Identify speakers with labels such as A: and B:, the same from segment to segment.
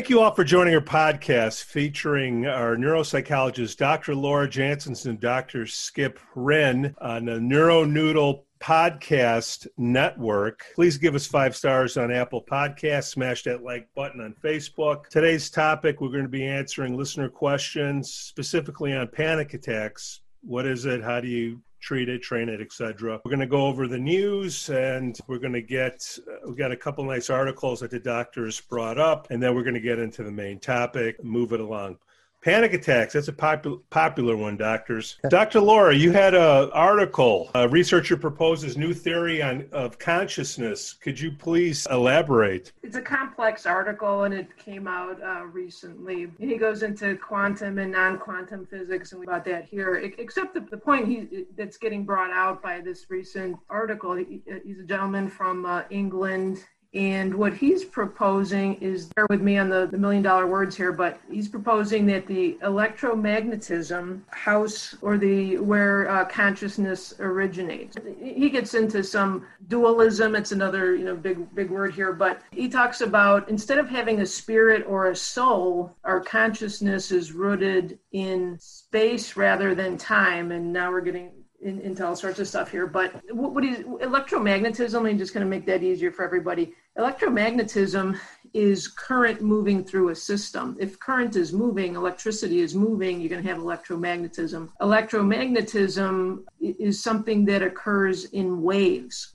A: Thank you all for joining our podcast featuring our neuropsychologist, Dr. Laura Jansenson, Dr. Skip Wren on the NeuroNoodle podcast network. Please give us five stars on Apple Podcasts. Smash that like button on Facebook. Today's topic, we're going to be answering listener questions specifically on panic attacks. What is it? How do you treat it, train it, etc. We're going to go over the news and we're going to get, uh, we got a couple nice articles that the doctors brought up, and then we're going to get into the main topic, move it along. Panic attacks. That's a popular popular one, doctors. Dr. Laura, you had an article. A researcher proposes new theory on of consciousness. Could you please elaborate?
B: It's a complex article, and it came out uh, recently. And he goes into quantum and non-quantum physics, and we about that here. Except the, the point he, that's getting brought out by this recent article. He, he's a gentleman from uh, England and what he's proposing is, bear with me on the, the million dollar words here, but he's proposing that the electromagnetism house or the where uh, consciousness originates. He gets into some dualism. It's another you know big big word here, but he talks about instead of having a spirit or a soul, our consciousness is rooted in space rather than time. And now we're getting in, into all sorts of stuff here. But what, what is electromagnetism? I'm just going to make that easier for everybody. Electromagnetism is current moving through a system. If current is moving, electricity is moving, you're going to have electromagnetism. Electromagnetism is something that occurs in waves,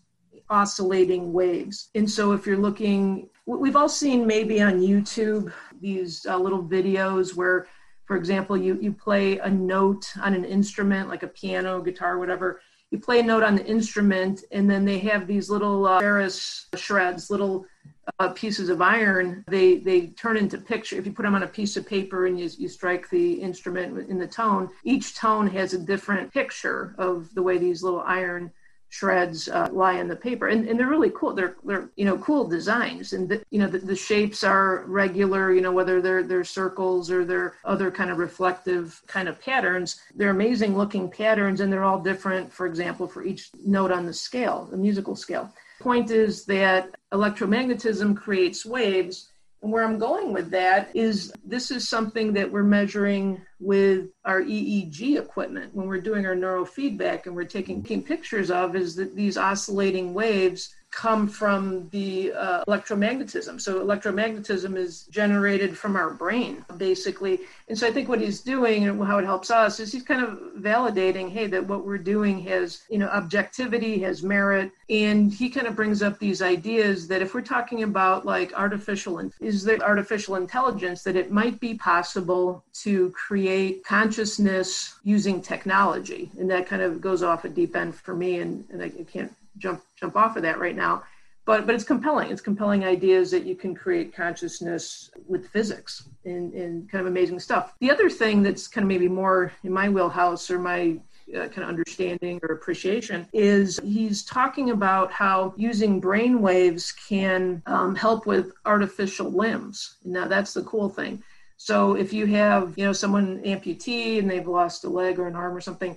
B: oscillating waves. And so if you're looking, we've all seen maybe on YouTube these uh, little videos where for example, you, you play a note on an instrument like a piano, guitar, whatever. You play a note on the instrument, and then they have these little uh, ferrous shreds, little uh, pieces of iron. They they turn into picture. If you put them on a piece of paper and you, you strike the instrument in the tone, each tone has a different picture of the way these little iron shreds uh, lie in the paper. And, and they're really cool. They're they're you know cool designs. And the, you know the, the shapes are regular you know whether they're they're circles or they're other kind of reflective kind of patterns they're amazing looking patterns and they're all different for example for each note on the scale the musical scale. Point is that electromagnetism creates waves and where I'm going with that is this is something that we're measuring with our EEG equipment. When we're doing our neurofeedback and we're taking mm-hmm. pictures of is that these oscillating waves come from the uh, electromagnetism. So electromagnetism is generated from our brain, basically. And so I think what he's doing and how it helps us is he's kind of validating, hey, that what we're doing has, you know, objectivity, has merit. And he kind of brings up these ideas that if we're talking about like artificial, is there artificial intelligence, that it might be possible to create consciousness using technology. And that kind of goes off a deep end for me. And, and I can't jump jump off of that right now. But but it's compelling. It's compelling ideas that you can create consciousness with physics and, and kind of amazing stuff. The other thing that's kind of maybe more in my wheelhouse or my uh, kind of understanding or appreciation is he's talking about how using brain waves can um, help with artificial limbs. Now that's the cool thing. So if you have you know someone amputee and they've lost a leg or an arm or something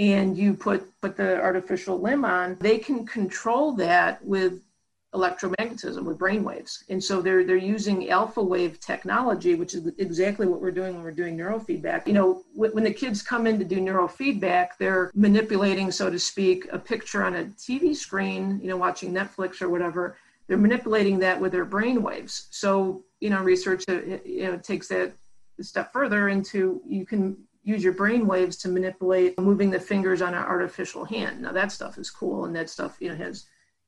B: and you put put the artificial limb on, they can control that with electromagnetism with brain waves. And so they're they're using alpha wave technology, which is exactly what we're doing when we're doing neurofeedback. You know, when the kids come in to do neurofeedback, they're manipulating, so to speak, a picture on a TV screen, you know, watching Netflix or whatever. They're manipulating that with their brain waves. So, you know, research uh, you know takes that a step further into you can use your brain waves to manipulate moving the fingers on an artificial hand. Now that stuff is cool and that stuff, you know, has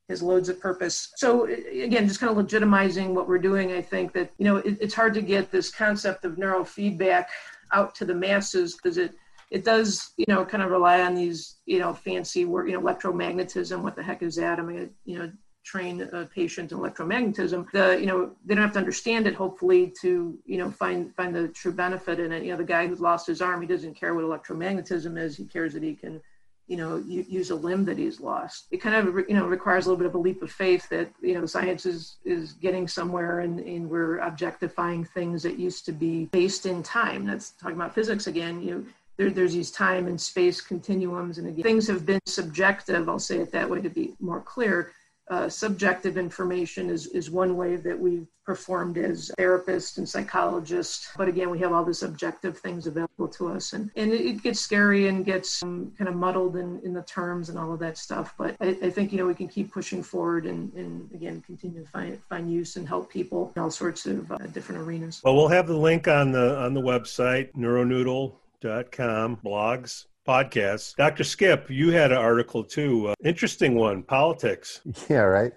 B: has loads of purpose. So again, just kind of legitimizing what we're doing. I think that you know it, it's hard to get this concept of neurofeedback out to the masses because it it does you know kind of rely on these you know fancy word you know electromagnetism. What the heck is that? I mean, you know train a patient in electromagnetism the you know they don't have to understand it hopefully to you know find find the true benefit in it. You know the guy who's lost his arm he doesn't care what electromagnetism is. He cares that he can you know use a limb that he's lost. It kind of you know requires a little bit of a leap of faith that you know science is is getting somewhere and, and we're objectifying things that used to be based in time. That's talking about physics again you there, there's these time and space continuums. And again things have been subjective i'll say it that way to be more clear uh, subjective information is, is one way that we've performed as therapists and psychologists. But again, we have all these objective things available to us. And, and it gets scary and gets um, kind of muddled in, in the terms and all of that stuff. But I, I think, you know, we can keep pushing forward and, and again, continue to find, find use and help people in all sorts of uh, different arenas.
A: Well, we'll have the link on the, on the website, neuronoodle.com, blogs, podcasts. Dr. Skip, you had an article too. Uh, interesting one, politics.
C: Yeah, right.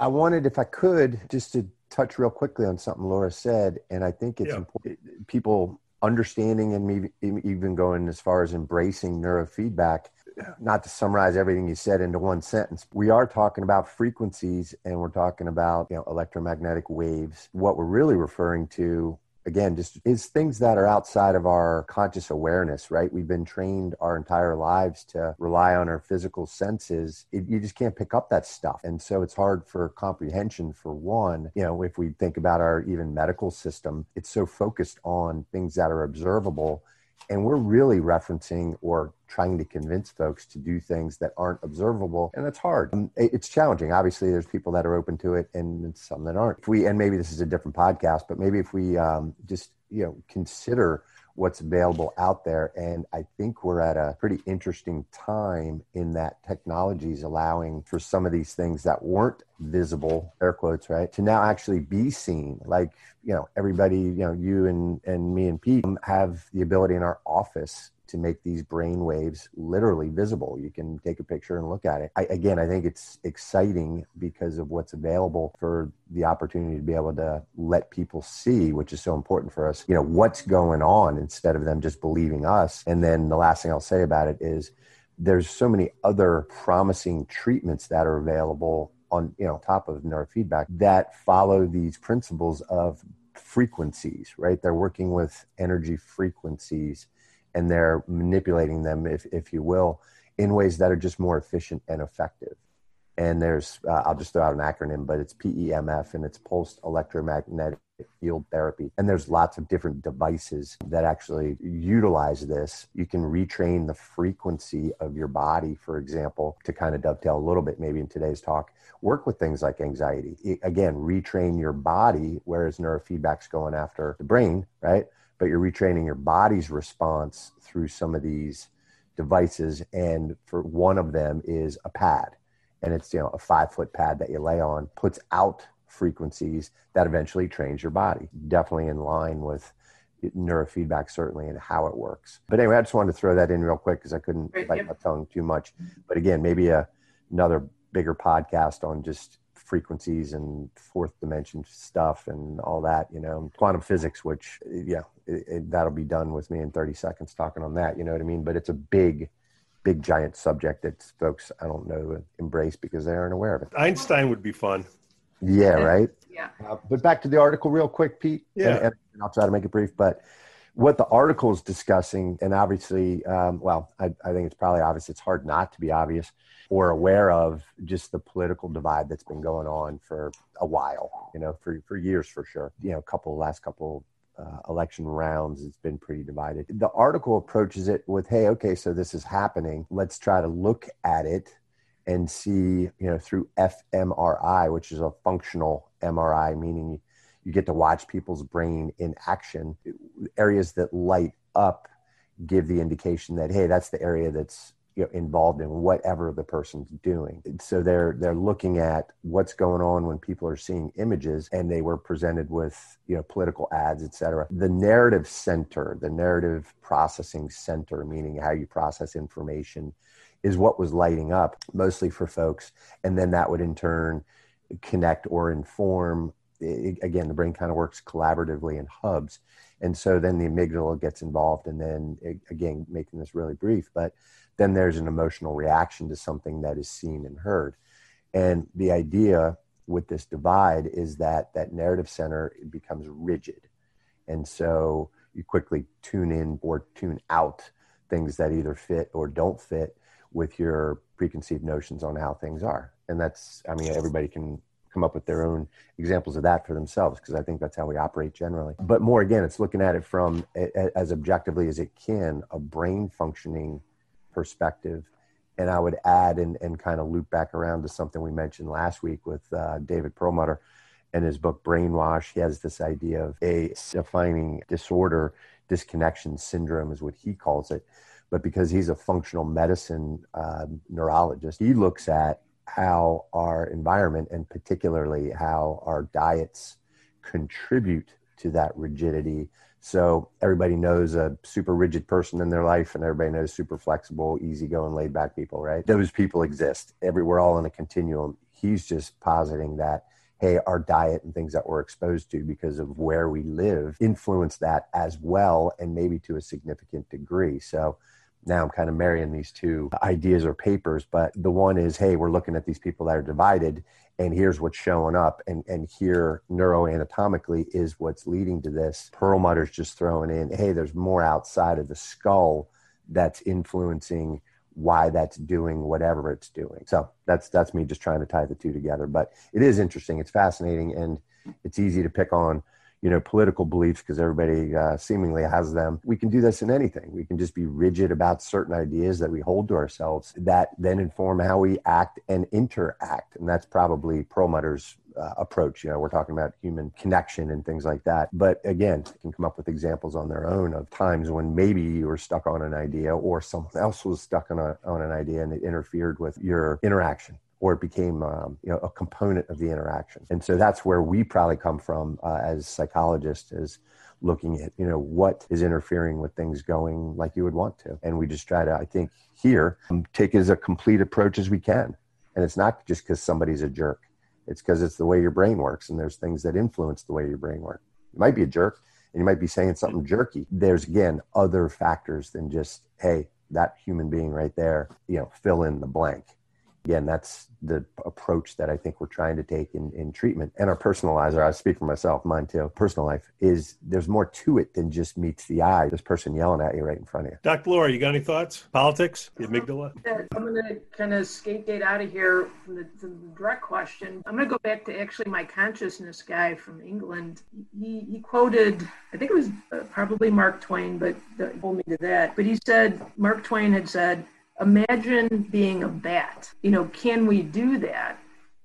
C: I wanted, if I could, just to touch real quickly on something Laura said, and I think it's yeah. important. People understanding and maybe even going as far as embracing neurofeedback. Not to summarize everything you said into one sentence, we are talking about frequencies and we're talking about you know electromagnetic waves. What we're really referring to again just is things that are outside of our conscious awareness right? We've been trained our entire lives to rely on our physical senses. It, you just can't pick up that stuff. And so it's hard for comprehension for one you know if we think about our even medical system it's so focused on things that are observable and we're really referencing or trying to convince folks to do things that aren't observable. And that's hard. Um, it's challenging. Obviously, there's people that are open to it and some that aren't. If we, and maybe this is a different podcast, but maybe if we um, just, you know, consider what's available out there. And I think we're at a pretty interesting time in that technology is allowing for some of these things that weren't visible, air quotes, right, to now actually be seen. Like, you know, everybody, you know, you and, and me and Pete have the ability in our office to make these brain waves literally visible. You can take a picture and look at it. I, again, I think it's exciting because of what's available for the opportunity to be able to let people see, which is so important for us, you know, what's going on instead of them just believing us. And then the last thing I'll say about it is there's so many other promising treatments that are available on, you know, top of neurofeedback that follow these principles of frequencies, right? They're working with energy frequencies and they're manipulating them, if, if you will, in ways that are just more efficient and effective. And there's, uh, I'll just throw out an acronym, but it's PEMF and it's pulsed electromagnetic field therapy. And there's lots of different devices that actually utilize this. You can retrain the frequency of your body, for example, to kind of dovetail a little bit maybe in today's talk. Work with things like anxiety. Again, retrain your body, whereas neurofeedback's going after the brain, right? But you're retraining your body's response through some of these devices. And for one of them is a pad, and it's you know a five foot pad that you lay on, puts out frequencies that eventually trains your body. Definitely in line with neurofeedback certainly and how it works. But anyway, I just wanted to throw that in real quick because I couldn't bite yep. my tongue too much. But again, maybe a another bigger podcast on just frequencies and fourth dimension stuff and all that, you know, quantum physics, which, yeah, it, it, that'll be done with me in 30 seconds talking on that, you know what I mean? But it's a big, big, giant subject that folks, I don't know, embrace because they aren't aware of it.
A: Einstein would be fun.
C: Yeah, right?
B: Yeah.
C: Uh, but back to the article real quick, Pete.
A: Yeah.
C: And, and I'll try to make it brief, but what the article is discussing, and obviously, um, well, I, I, think it's probably obvious. It's hard not to be obvious or aware of just the political divide that's been going on for a while. You know, for for years for sure. You know, a couple last couple uh, election rounds, it's been pretty divided. The article approaches it with, "Hey, okay, so this is happening. Let's try to look at it." And see, you know, through fMRI, which is a functional MRI, meaning you get to watch people's brain in action. Areas that light up give the indication that hey, that's the area that's you know, involved in whatever the person's doing. So they're they're looking at what's going on when people are seeing images, and they were presented with you know political ads, et cetera. The narrative center, the narrative processing center, meaning how you process information, is what was lighting up mostly for folks, and then that would in turn connect or inform it, again, the brain kind of works collaboratively in hubs. And so then the amygdala gets involved, and then it, again, making this really brief, but then there's an emotional reaction to something that is seen and heard. And the idea with this divide is that that narrative center becomes rigid. And so you quickly tune in or tune out things that either fit or don't fit with your preconceived notions on how things are. And that's, I mean, everybody can come up with their own examples of that for themselves because I think that's how we operate generally. But more again, it's looking at it from as objectively as it can a brain functioning perspective And I would add and, and kind of loop back around to something we mentioned last week with uh, David Perlmutter in his book Brainwash. He has this idea of a defining disorder, disconnection syndrome is what he calls it. But because he's a functional medicine uh, neurologist, he looks at how our environment and particularly how our diets contribute to that rigidity. So everybody knows a super rigid person in their life, and everybody knows super flexible, easygoing, laid back people, right? Those people exist. Every we're all in a continuum. He's just positing that hey, our diet and things that we're exposed to because of where we live influence that as well, and maybe to a significant degree. So now I'm kind of marrying these two ideas or papers, but the one is, hey, we're looking at these people that are divided, and here's what's showing up, and and here neuroanatomically is what's leading to this. Perlmutter's just throwing in, hey, there's more outside of the skull that's influencing why that's doing whatever it's doing. So that's that's me just trying to tie the two together. But it is interesting, it's fascinating, and it's easy to pick on you know political beliefs because everybody uh, seemingly has them. We can do this in anything. We can just be rigid about certain ideas that we hold to ourselves that then inform how we act and interact. And that's probably perlmutter's uh, approach. You know we're talking about human connection and things like that. But again can come up with examples on their own of times when maybe you were stuck on an idea or someone else was stuck on, a, on an idea and it interfered with your interaction or it became um, you know a component of the interaction. And so that's where we probably come from uh, as psychologists is looking at you know what is interfering with things going like you would want to. And we just try to i think here um, take as a complete approach as we can. And it's not just because somebody's a jerk. It's because it's the way your brain works and there's things that influence the way your brain works. You might be a jerk and you might be saying something jerky. There's again other factors than just hey that human being right there you know fill in the blank again, that's the approach that I think we're trying to take in, in treatment. And our personalizer, I speak for myself, mine too, personal life, is there's more to it than just meets the eye, this person yelling at you right in front of you.
A: Dr. Laura, you got any thoughts? Politics, the amygdala?
B: I'm going to kind of scapegoat out of here from the, the, direct question. I'm going to go back to actually my consciousness guy from England. He, he quoted, I think it was uh, probably Mark Twain, but hold me to that. But he said, Mark Twain had said, imagine being a bat. You know, can we do that?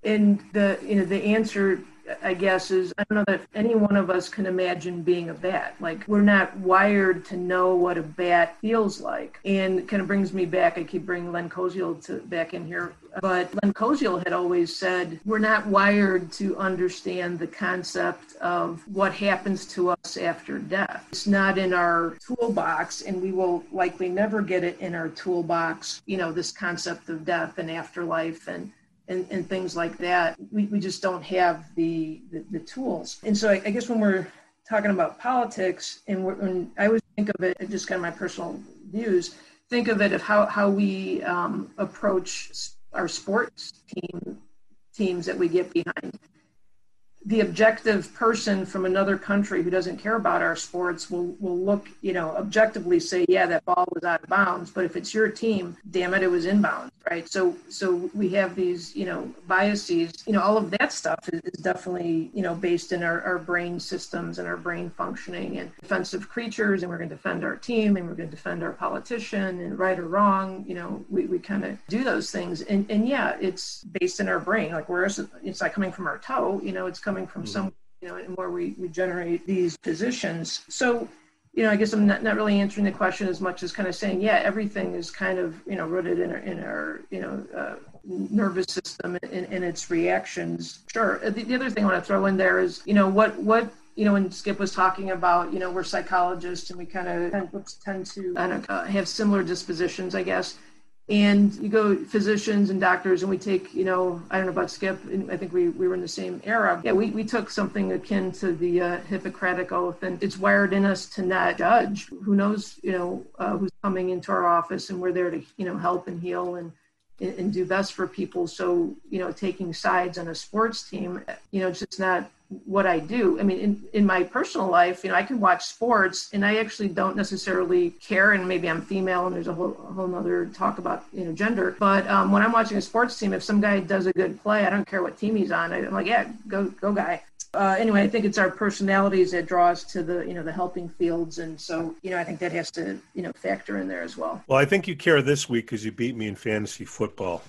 B: And the you know the answer I guess, is I don't know that any one of us can imagine being a bat. Like, we're not wired to know what a bat feels like. And kind of brings me back, I keep bringing Len Koziol to, back in here, but Len Koziol had always said, we're not wired to understand the concept of what happens to us after death. It's not in our toolbox, and we will likely never get it in our toolbox, you know, this concept of death and afterlife and and, and things like that. We, we just don't have the, the, the tools. And so I, I, guess when we're talking about politics, and when I always think of it, just kind of my personal views, think of it of how, how we um, approach our sports team teams that we get behind the objective person from another country who doesn't care about our sports will will look, you know, objectively say, yeah, that ball was out of bounds. But if it's your team, damn it, it was in bounds, right? So so we have these, you know, biases. You know, all of that stuff is, is definitely, you know, based in our, our brain systems and our brain functioning and defensive creatures, and we're going to defend our team and we're going to defend our politician and right or wrong. You know, we, we kind of do those things, and and yeah, it's based in our brain. Like whereas it's not coming from our toe, you know, it's coming coming from mm-hmm. some, you know, and where we, we generate these positions. So, you know, I guess I'm not, not really answering the question as much as kind of saying, yeah, everything is kind of, you know, rooted in our, in our you know, uh, nervous system and, and its reactions. Sure. Uh, the, the other thing I want to throw in there is, you know, what, what, you know, when Skip was talking about, you know, we're psychologists and we kind of tend to I don't know, have similar dispositions, I guess and you go physicians and doctors and we take you know i don't know about skip i think we, we were in the same era. Yeah we, we took something akin to the uh, hippocratic oath and it's wired in us to not judge. Who knows you know uh, who's coming into our office and we're there to you know help and heal and and do best for people. So you know taking sides on a sports team you know it's just not what I do. I mean, in, in my personal life, you know, I can watch sports and I actually don't necessarily care. And maybe I'm female and there's a whole, a whole other talk about, you know, gender. But um, when I'm watching a sports team, if some guy does a good play, I don't care what team he's on. I'm like, yeah, go, go guy. uh, anyway, I think it's our personalities that draw us to the you know the helping fields, and so you know I think that has to you know factor in there as well.
A: Well, I think you care this week because you beat me in fantasy football.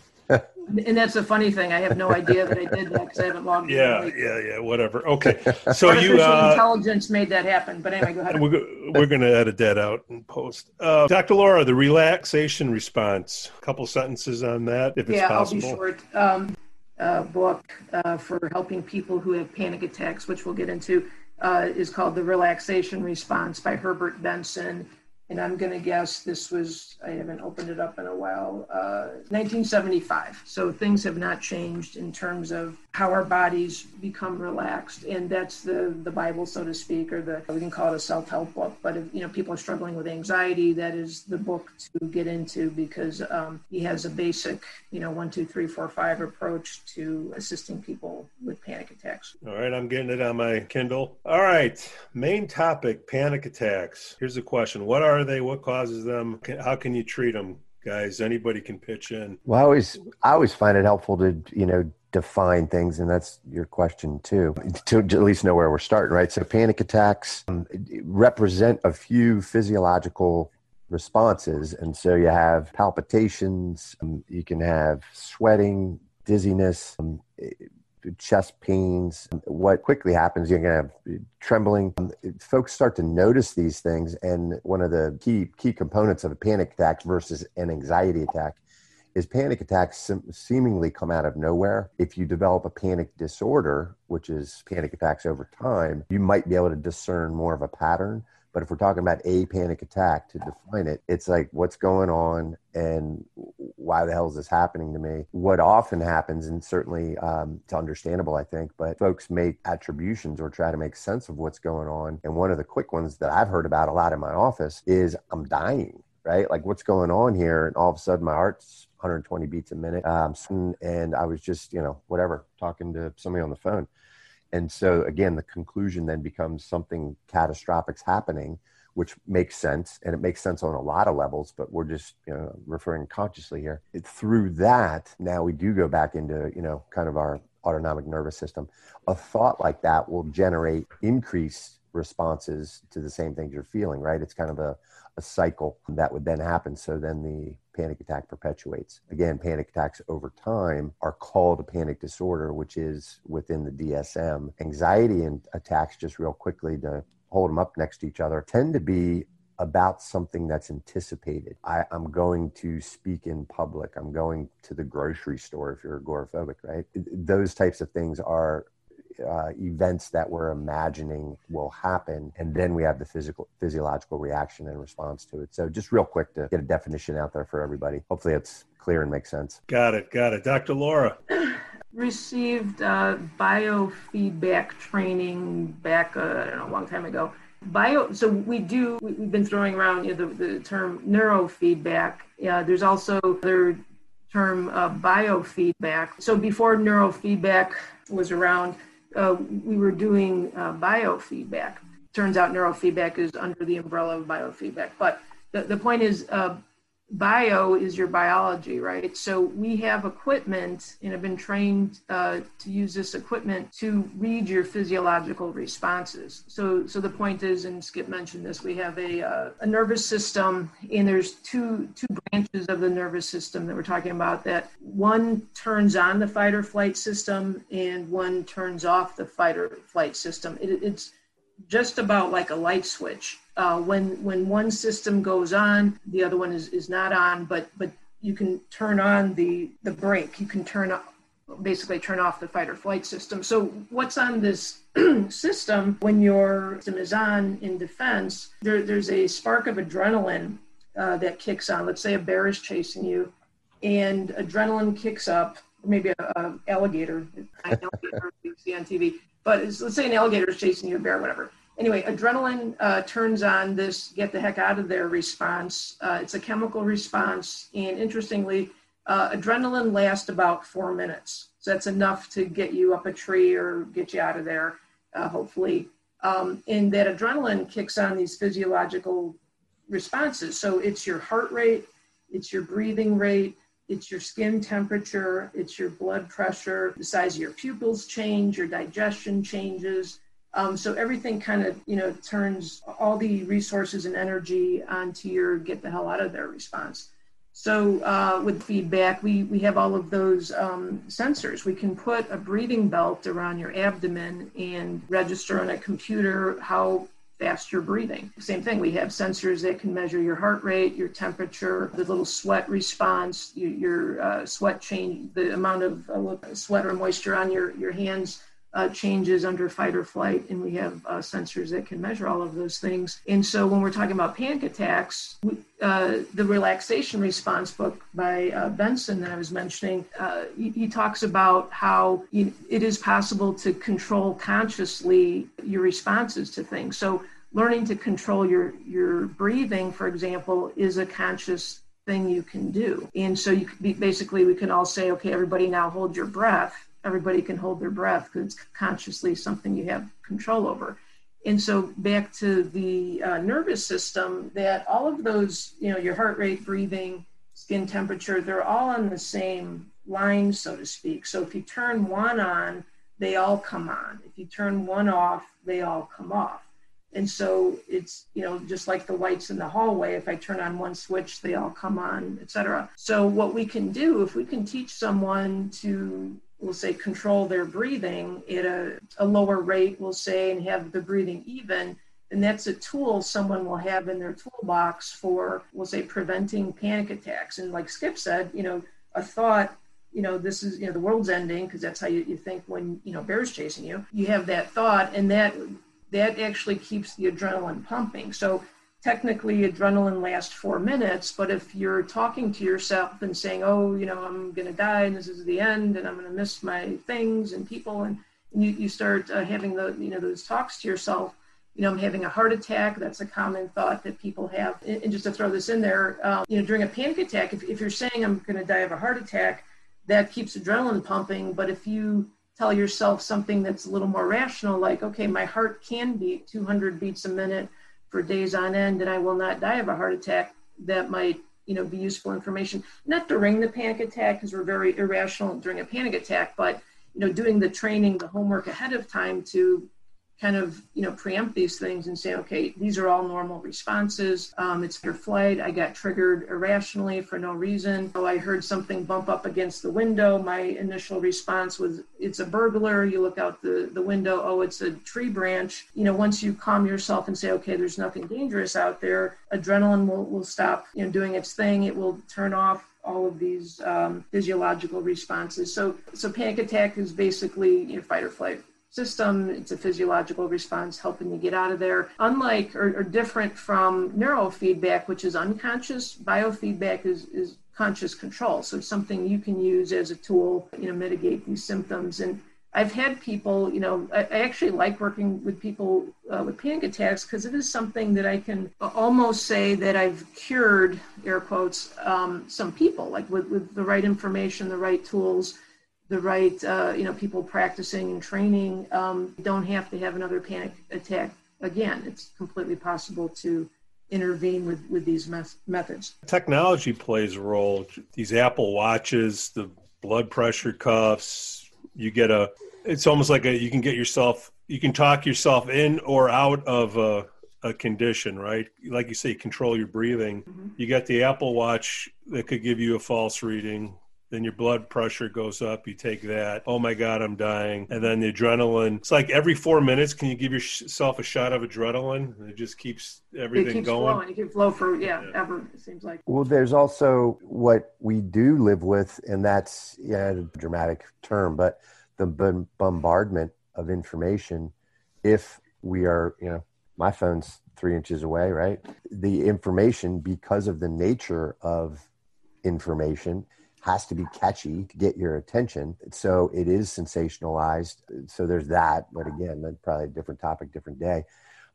B: And that's the funny thing. I have no idea that I did that because I haven't logged in.
A: Yeah, yeah, yeah. Whatever. Okay. So you uh,
B: intelligence made that happen. But anyway, go ahead.
A: We're, we're going to edit that out and post. Uh, Dr. Laura, the relaxation response. A couple sentences on that, if it's
B: yeah,
A: possible.
B: I'll be short. Um, uh, book uh, for helping people who have panic attacks, which we'll get into, uh, is called The Relaxation Response by Herbert Benson and I'm going to guess this was, I haven't opened it up in a while, uh, 1975. So things have not changed in terms of how our bodies become relaxed. And that's the, the Bible, so to speak, or the, we can call it a self help book. But if, you know, people are struggling with anxiety, that is the book to get into because um, he has a basic, you know, one, two, three, four, five approach to assisting people with panic attacks.
A: All right. I'm getting it on my Kindle. All right. Main topic panic attacks. Here's the question What are are they? What causes them? How can you treat them, guys? Anybody can pitch in.
C: Well, I always, I always find it helpful to, you know, define things, and that's your question too, to at least know where we're starting, right? So, panic attacks um, represent a few physiological responses, and so you have palpitations, um, you can have sweating, dizziness, um, chest pains. What quickly happens, you're going to have eh, trembling. Um, folks start to notice these things, and one of the key key components of a panic attack versus an anxiety attack is panic attacks seemingly come out of nowhere. If you develop a panic disorder, which is panic attacks over time, you might be able to discern more of a pattern. But if we're talking about a panic attack to define it, it's like what's going on and why the hell is this happening to me? What often happens, and certainly um, it's understandable, I think, but folks make attributions or try to make sense of what's going on. And one of the quick ones that I've heard about a lot in my office is I'm dying, right? Like what's going on here? And all of a sudden my heart's 120 beats a minute. Um, and I was just, you know, whatever, talking to somebody on the phone and so again, the conclusion then becomes something catastrophic's happening, which makes sense, and it makes sense on a lot of levels. But we're just you know, referring consciously here. It, through that, now we do go back into you know kind of our autonomic nervous system. A thought like that will generate increased responses to the same things you're feeling. Right? It's kind of a a cycle that would then happen. So then the panic attack perpetuates. Again, panic attacks over time are called a panic disorder, which is within the DSM. Anxiety and attacks, just real quickly to hold them up next to each other, tend to be about something that's anticipated. I, am going to speak in public. I'm going to the grocery store if you're agoraphobic, right? Those types of things are uh, events that we're imagining will happen, and then we have the physical physiological reaction and response to it. So, just real quick to get a definition out there for everybody. Hopefully, it's clear and makes sense.
A: Got it. Got it. Dr. Laura.
B: Received uh, biofeedback training back, uh, I don't know, a long time ago. Bio, so we do, we've been throwing around you know, the, the term neurofeedback. Yeah, there's also the term uh, biofeedback. So before neurofeedback was around, uh, we were doing uh, biofeedback. Turns out neurofeedback is under the umbrella of biofeedback. But the, the point is, uh, bio is your biology, right? So we have equipment and have been trained uh, to use this equipment to read your physiological responses. So, so the point is, and Skip mentioned this, we have a, uh, a nervous system, and there's two two branches of the nervous system that we're talking about. That one turns on the fight or flight system, and one turns off the fight or flight system. It, it's just about like a light switch. Uh, when when one system goes on, the other one is, is not on, but but you can turn on the the brake. You can turn up basically turn off the fight or flight system. So what's on this system when your system is on in defense? There, there's a spark of adrenaline uh, that kicks on. Let's say a bear is chasing you, and adrenaline kicks up. Maybe a, a alligator. I know you see on TV but let's say an alligator is chasing you, a bear, whatever. Anyway, adrenaline uh, turns on this get the heck out of there response. Uh, it's a chemical response. And interestingly, uh, adrenaline lasts about four minutes. So that's enough to get you up a tree or get you out of there, uh, hopefully. Um, and that adrenaline kicks on these physiological responses. So it's your heart rate, it's your breathing rate, it's your skin temperature, it's your blood pressure, the size of your pupils change, your digestion changes. Um, so everything kind of, you know, turns all the resources and energy onto your get the hell out of there response. So uh, with feedback, we, we have all of those um, sensors. We can put a breathing belt around your abdomen and register on a computer how fast you're breathing. Same thing, we have sensors that can measure your heart rate, your temperature, the little sweat response, your, your uh, sweat change, the amount of uh, sweat or moisture on your, your hands uh, changes under fight or flight, and we have uh, sensors that can measure all of those things. And so, when we're talking about panic attacks, uh, the relaxation response book by uh, Benson that I was mentioning, uh, he, he, talks about how you, it is possible to control consciously your responses to things. So, learning to control your your breathing, for example, is a conscious thing you can do. And so, you be, basically, we can all say, okay, everybody now hold your breath everybody can hold their breath because it's consciously something you have control over. And so back to the uh, nervous system, that all of those, you know, your heart rate, breathing, skin temperature, they're all on the same line, so to speak. So if you turn one on, they all come on. If you turn one off, they all come off. And so it's, you know, just like the lights in the hallway, if I turn on one switch, they all come on, etc. So what we can do, if we can teach someone to we'll say control their breathing at a, a lower rate, we'll say, and have the breathing even, and that's a tool someone will have in their toolbox for, we'll say, preventing panic attacks. And like Skip said, you know, a thought, you know, this is, you know, the world's ending, because that's how you, you think when, you know, bear's chasing you. You have that thought, and that that actually keeps the adrenaline pumping. So technically adrenaline lasts four minutes, but if you're talking to yourself and saying, oh, you know, I'm going to die and this is the end and I'm going to miss my things and people, and, and you, you start uh, having the, you know, those talks to yourself, you know, I'm having a heart attack. That's a common thought that people have. And, just to throw this in there, um, you know, during a panic attack, if, if you're saying I'm going to die of a heart attack, that keeps adrenaline pumping. But if you tell yourself something that's a little more rational, like, okay, my heart can beat 200 beats a minute for days on end and I will not die of a heart attack, that might you know be useful information. Not during the panic attack because we're very irrational during a panic attack, but you know doing the training, the homework ahead of time to kind of you know preempt these things and say okay these are all normal responses. Um, it's your flight i got triggered irrationally for no reason. Oh i heard something bump up against the window. My initial response was it's a burglar. You look out the, the window. Oh it's a tree branch. You know once you calm yourself and say okay there's nothing dangerous out there adrenaline will, will stop you know doing its thing. It will turn off all of these um, physiological responses. So so panic attack is basically you know, fight or flight system. It's a physiological response helping you get out of there. Unlike or, or different from neurofeedback, which is unconscious, biofeedback is, is conscious control. So it's something you can use as a tool, you know, mitigate these symptoms. And I've had people, you know, I, I actually like working with people uh, with panic attacks because it is something that I can almost say that I've cured, air quotes, um, some people, like with, with the right information, the right tools the right, uh, you know, people practicing and training um, don't have to have another panic attack again. It's completely possible to intervene with, with these methods.
A: Technology plays a role. These Apple watches, the blood pressure cuffs, you get a, it's almost like a, you can get yourself, you can talk yourself in or out of a, a condition, right? Like you say, control your breathing. Mm-hmm. You got the Apple Watch that could give you a false reading then your blood pressure goes up you take that oh my god i'm dying. And then the adrenaline it's like every four minutes can you give yourself a shot of adrenaline? And it just keeps everything
B: it keeps
A: going.
B: flowing. it can flow for yeah, yeah, ever it seems like.
C: Well there's also what we do live with and that's yeah a dramatic term but the bombardment of information. If we are you know my phone's three inches away right? The information because of the nature of information has to be catchy to get your attention. So it is sensationalized. So there's that. But again, that's probably a different topic, different day.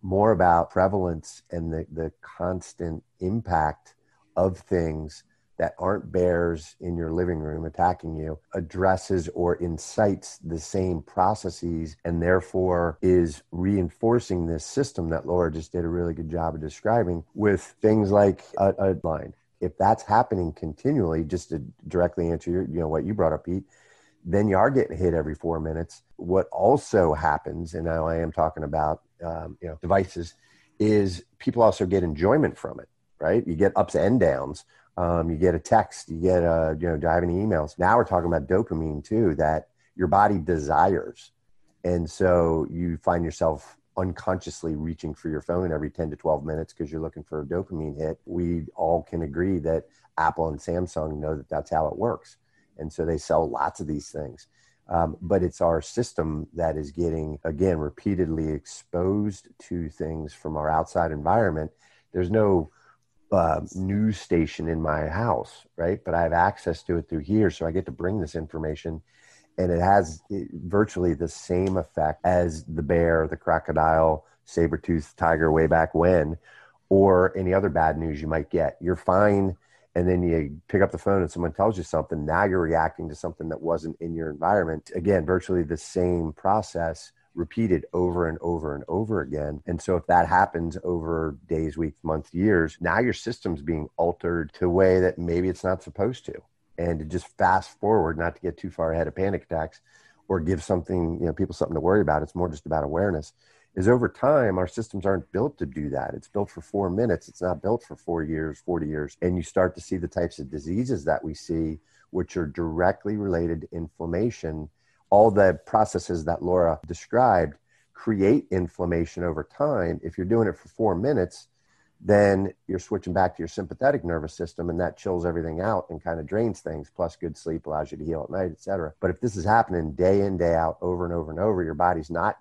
C: More about prevalence and the, the constant impact of things that aren't bears in your living room attacking you addresses or incites the same processes and therefore is reinforcing this system that Laura just did a really good job of describing with things like a, a line if that's happening continually, just to directly answer your, you know, what you brought up, Pete, then you are getting hit every four minutes. What also happens, and now I am talking about, um, you know, devices, is people also get enjoyment from it, right? You get ups and downs. Um, you get a text, you get, a, you know, do I have any emails? Now we're talking about dopamine too, that your body desires. And so you find yourself unconsciously reaching for your phone every 10 to 12 minutes because you're looking for a dopamine hit. We all can agree that Apple and Samsung know that that's how it works. And so they sell lots of these things. Um, but it's our system that is getting, again, repeatedly exposed to things from our outside environment. There's no uh, news station in my house, right? But I have access to it through here. So I get to bring this information and it has virtually the same effect as the bear, the crocodile, saber-toothed tiger way back when, or any other bad news you might get. You're fine, and then you pick up the phone and someone tells you something. Now you're reacting to something that wasn't in your environment. Again, virtually the same process repeated over and over and over again. And so if that happens over days, weeks, months, years, now your system's being altered to a way that maybe it's not supposed to and to just fast forward, not to get too far ahead of panic attacks or give something, you know, people something to worry about. It's more just about awareness. Is over time, our systems aren't built to do that. It's built for four minutes. It's not built for four years, 40 years. And you start to see the types of diseases that we see, which are directly related to inflammation. All the processes that Laura described create inflammation over time. If you're doing it for four minutes, then you're switching back to your sympathetic nervous system and that chills everything out and kind of drains things plus good sleep allows you to heal at night etc but if this is happening day in day out over and over and over your body's not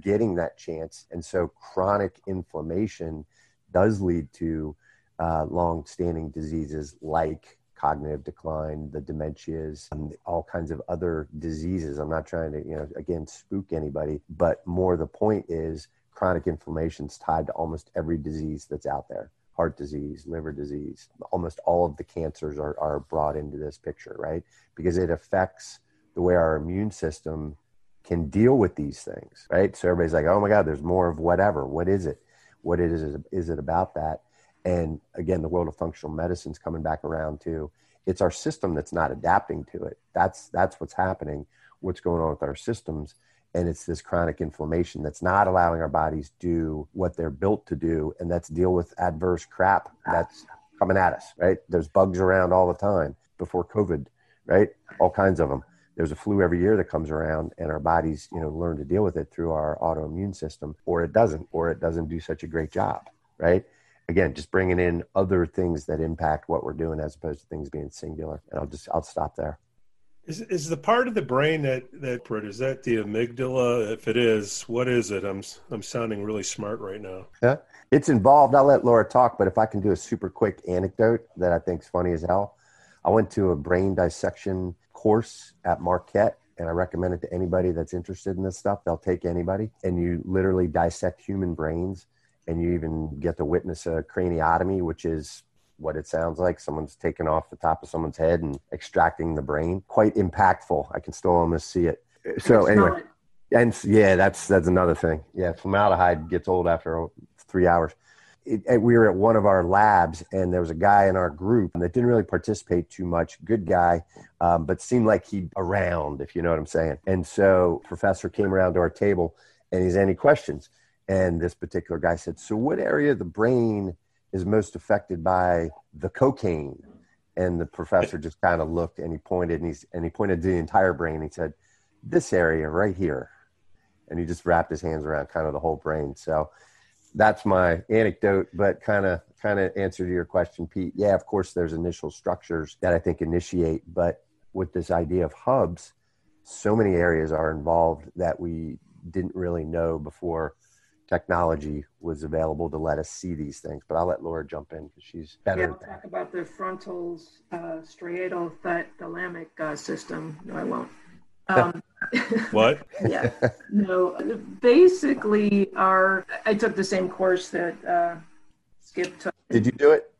C: getting that chance and so chronic inflammation does lead to uh, long-standing diseases like cognitive decline the dementias and all kinds of other diseases. I'm not trying to you know again spook anybody but more the point is chronic inflammation is tied to almost every disease that's out there heart disease, liver disease. Almost all of the cancers are, are brought into this picture, right? Because it affects the way our immune system can deal with these things, right? So everybody's like, oh my God, there's more of whatever. What is it? What is it, is it about that? And again, the world of functional medicine's coming back around too. It's our system that's not adapting to it. That's that's what's happening. What's going on with our systems and it's this chronic inflammation that's not allowing our bodies do what they're built to do and that's deal with adverse crap that's coming at us right? There's bugs around all the time before covid right? All kinds of them there's a flu every year that comes around and our bodies you know learn to deal with it through our autoimmune system or it doesn't or it doesn't do such a great job right? Again just bringing in other things that impact what we're doing as opposed to things being singular and i'll just i'll stop there
A: is, is the part of the brain that that is that the amygdala? If it is, what is it? I'm I'm sounding really smart right now.
C: Yeah, it's involved. I'll let Laura talk, but if I can do a super quick anecdote that I think is funny as hell, I went to a brain dissection course at Marquette, and I recommend it to anybody that's interested in this stuff. They'll take anybody, and you literally dissect human brains, and you even get to witness a craniotomy, which is what it sounds like. Someone's taking off the top of someone's head and extracting the brain. Quite impactful. I can still almost see it. So anyway, and yeah, that's that's another thing. Yeah, formaldehyde gets old after three hours. It, we were at one of our labs, and there was a guy in our group that didn't really participate too much. Good guy, um, but seemed like he'd around, if you know what I'm saying. And so, professor came around to our table, and he's any questions. And this particular guy said, "So, what area of the brain?" Is most affected by the cocaine. And the professor just kind of looked and he pointed and, he's, and he pointed to the entire brain. He said, This area right here. And he just wrapped his hands around kind of the whole brain. So that's my anecdote, but kind of kind of answer to your question, Pete. Yeah, of course, there's initial structures that I think initiate, but with this idea of hubs, so many areas are involved that we didn't really know before technology was available to let us see these things. But I'll let Laura jump in because she's better.
B: Yeah, we'll talk about the frontal uh, striatal thalamic uh, system. No, I won't.
A: Um, what?
B: yeah. No. Basically, our I took the same course that uh, Skip took.
C: Did you do it?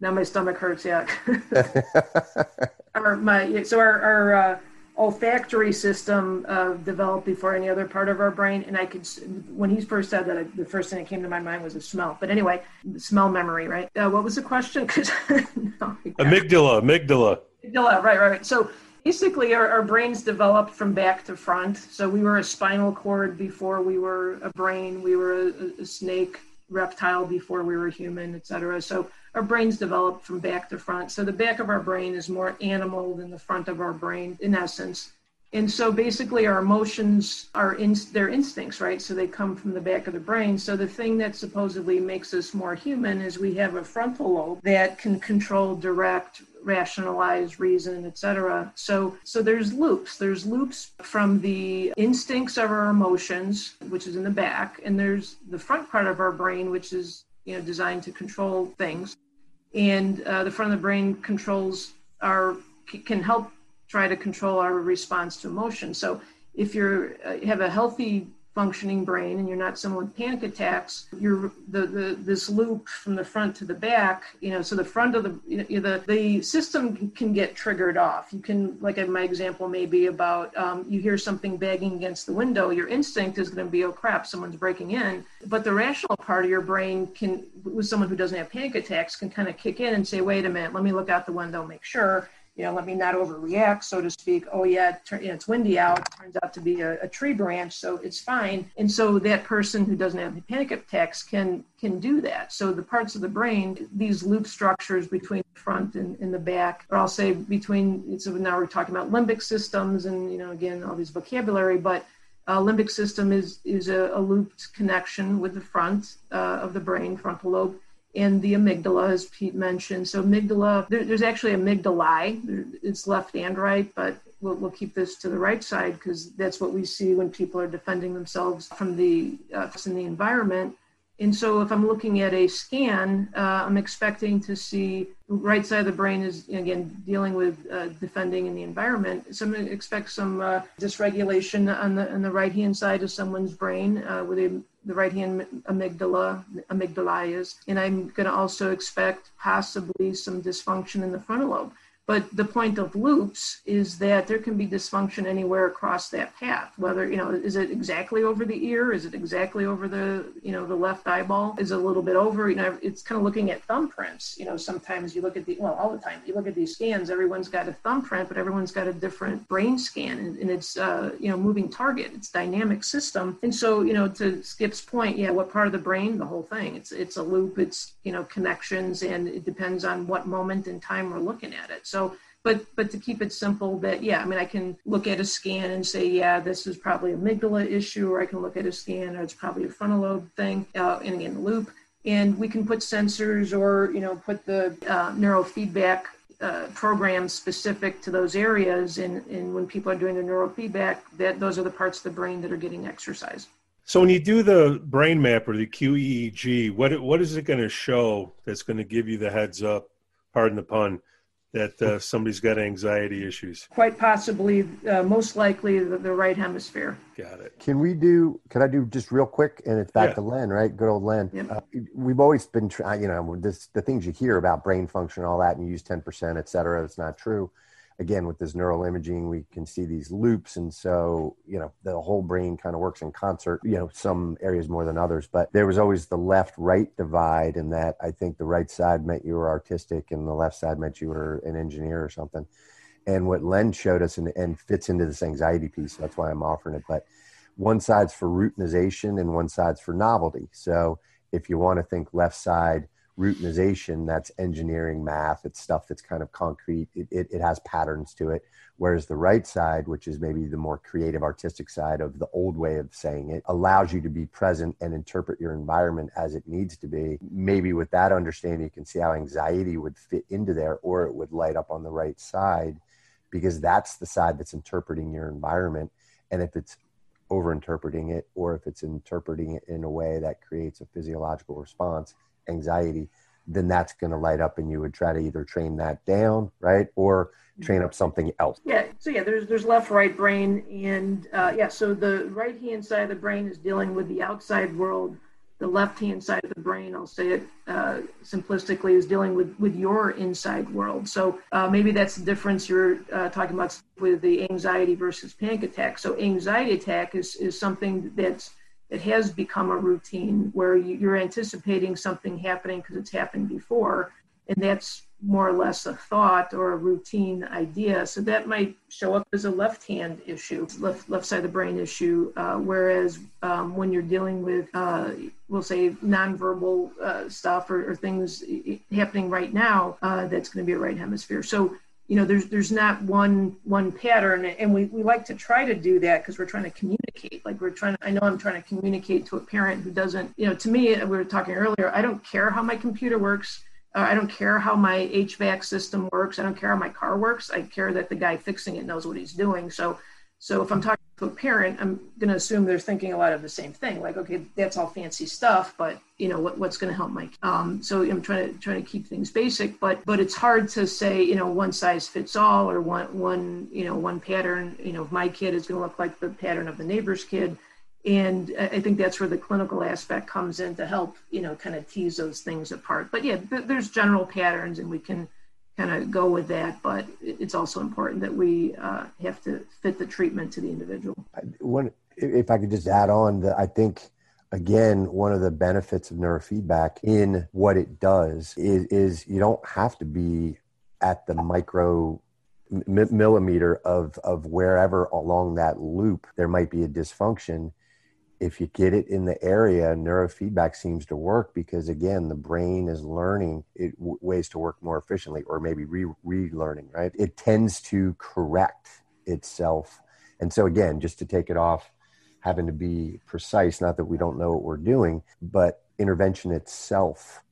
B: Now my stomach hurts. Yeah. our my so our our uh, olfactory system uh, developed before any other part of our brain. And I could, when he first said that, I, the first thing that came to my mind was a smell. But anyway, smell memory, right? Uh, what was the question? Because
A: no, amygdala, amygdala.
B: Amygdala, right, right, right. So basically, our, our brains developed from back to front. So we were a spinal cord before we were a brain. We were a, a snake reptile before we were human, et cetera. So our brains develop from back to front. So the back of our brain is more animal than the front of our brain, in essence. And so basically, our emotions are in their instincts, right? So they come from the back of the brain. So the thing that supposedly makes us more human is we have a frontal lobe that can control, direct, rationalize, reason, etc. So so there's loops. There's loops from the instincts of our emotions, which is in the back, and there's the front part of our brain, which is you know designed to control things, and uh, the front of the brain controls our can help try to control our response to emotion. So if you're uh, have a healthy functioning brain and you're not someone with panic attacks you're the, the this loop from the front to the back you know so the front of the you know, the the system can get triggered off. You can like my example may be about um, you hear something banging against the window your instinct is going to be oh crap someone's breaking in. But the rational part of your brain can with someone who doesn't have panic attacks can kind of kick in and say wait a minute let me look out the window make sure you know, let me not overreact, so to speak. Oh yeah, it's windy out. It turns out to be a, a, tree branch, so it's fine. And so that person who doesn't have panic attacks can can do that. So the parts of the brain, these loop structures between the front and, and the back, or I'll say between. So now we're talking about limbic systems, and you know, again, all these vocabulary, but uh, limbic system is is a, a looped connection with the front uh, of the brain, frontal lobe and the amygdala, as Pete mentioned. So amygdala, there, there's actually amygdalae. It's left and right, but we'll, we'll keep this to the right side because that's what we see when people are defending themselves from the uh, in the environment. And so if I'm looking at a scan, uh, I'm expecting to see right side of the brain is, again, dealing with uh, defending in the environment. So I'm going to expect some uh, dysregulation on the, on the right-hand side of someone's brain uh, with a, the right-hand amygdala, amygdala is. And I'm going to also expect possibly some dysfunction in the frontal lobe. But the point of loops is that there can be dysfunction anywhere across that path. Whether you know, is it exactly over the ear? Is it exactly over the you know the left eyeball? Is it a little bit over? You know, it's kind of looking at thumbprints. You know, sometimes you look at the well, all the time you look at these scans. Everyone's got a thumbprint, but everyone's got a different brain scan, and, and it's uh, you know moving target. It's dynamic system, and so you know to Skip's point, yeah, what part of the brain? The whole thing. It's it's a loop. It's you know connections, and it depends on what moment in time we're looking at it. So but but to keep it simple that yeah i mean i can look at a scan and say yeah this is probably amygdala issue or i can look at a scan or it's probably a frontal lobe thing uh, and again the loop. And we can put sensors or you know put the uh, neurofeedback uh, programs specific to those areas. And, and when people are doing the neurofeedback that those are the parts of the brain that are getting exercise.
A: So when you do the brain map or the qeeg what what is it going to show that's going to give you the heads up pardon the pun that uh, somebody's got anxiety issues?
B: Quite possibly, uh, most likely, the, the, right hemisphere.
A: Got it.
C: Can we do? Can I do just real quick? And it's back yeah. to Len, right? Good old Len. Yep. Uh, we've always been, trying. you know, this, the things you hear about brain function, and all that, and you use ten percent, et cetera. It's not true again with this neural imaging we can see these loops. And so you know the whole brain kind of works in concert you know some areas more than others. But there was always the left right divide and that i think the right side meant you were artistic and the left side meant you were an engineer or something. And what len showed us and, and fits into this anxiety piece that's why i'm offering it. But one side's for routinization and one side's for novelty. So if you want to think left side routinization that's engineering math it's stuff that's kind of concrete it, it, it, has patterns to it. Whereas the right side which is maybe the more creative artistic side of the old way of saying it allows you to be present and interpret your environment as it needs to be. Maybe with that understanding you can see how anxiety would fit into there or it would light up on the right side because that's the side that's interpreting your environment. And if it's over interpreting it or if it's interpreting it in a way that creates a physiological response anxiety, then that's going to light up and you would try to either train that down, right? Or train up something else.
B: Yeah. So yeah, there's there's left right brain and uh, yeah. So the right hand side of the brain is dealing with the outside world. the left hand side of the brain, I'll say it uh, simplistically, is dealing with, with your inside world. So uh, maybe that's the difference you're uh, talking about with the anxiety versus panic attack. So anxiety attack is, is something that's it has become a routine where you, are anticipating something happening because it's happened before and that's more or less a thought or a routine idea. So that might show up as a left hand issue, left left side of the brain issue. Uh, whereas um, when you're dealing with, uh, we'll say, nonverbal uh, stuff or, or, things happening right now, uh, that's going to be a right hemisphere. So you know, there's there's not one one pattern, and we, we like to try to do that because we're trying to communicate. Like we're trying. To, I know I'm trying to communicate to a parent who doesn't. You know, to me, we were talking earlier. I don't care how my computer works uh, I don't care how my HVAC system works. I don't care how my car works. I care that the guy fixing it knows what he's doing. So, so if I'm talking to a parent, I'm going to assume they're thinking a lot of the same thing. Like, okay, that's all fancy stuff, but you know what, what's going to help my. Um, so I'm trying to trying to keep things basic, but but it's hard to say you know one size fits all or one one you know one pattern. You know, if my kid is going to look like the pattern of the neighbor's kid and i think that's where the clinical aspect comes in to help you know kind of tease those things apart but yeah there's general patterns and we can kind of go with that but it's also important that we uh, have to fit the treatment to the individual.
C: One if i could just add on that i think again one of the benefits of neurofeedback in what it does is, is you don't have to be at the micro millimeter of of wherever along that loop there might be a dysfunction if you get it in the area, neurofeedback seems to work because again, the brain is learning it, w- ways to work more efficiently, or maybe re- relearning. Right? It tends to correct itself, and so again, just to take it off having to be precise. Not that we don't know what we're doing, but intervention itself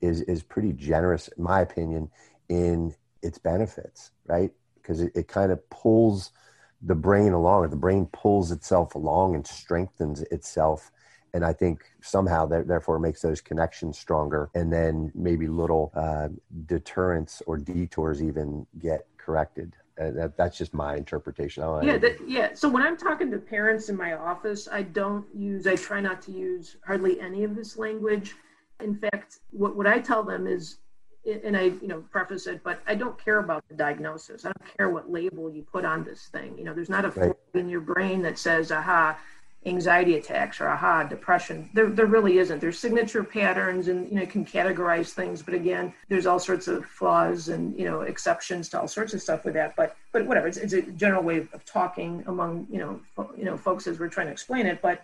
C: is is pretty generous, in my opinion, in its benefits. Right? Because it, it kind of pulls the brain along, or the brain pulls itself along and strengthens itself. And I think somehow that therefore makes those connections stronger. And then maybe little uh, deterrents or detours even get corrected. Uh, that, that's just my interpretation.
B: yeah, that, yeah. So when I'm talking to parents in my office, I don't use, I try not to use hardly any of this language. In fact, what, what I tell them is and I, you know, preface it, but I don't care about the diagnosis. I don't care what label you put on this thing. You know, there's not a right. in your brain that says, aha, anxiety attacks or aha, depression. There, there really isn't. There's signature patterns and, you know, can categorize things. But again, there's all sorts of flaws and, you know, exceptions to all sorts of stuff with that. But, but whatever, it's, it's a general way of talking among, you know, fo- you know, folks as we're trying to explain it. But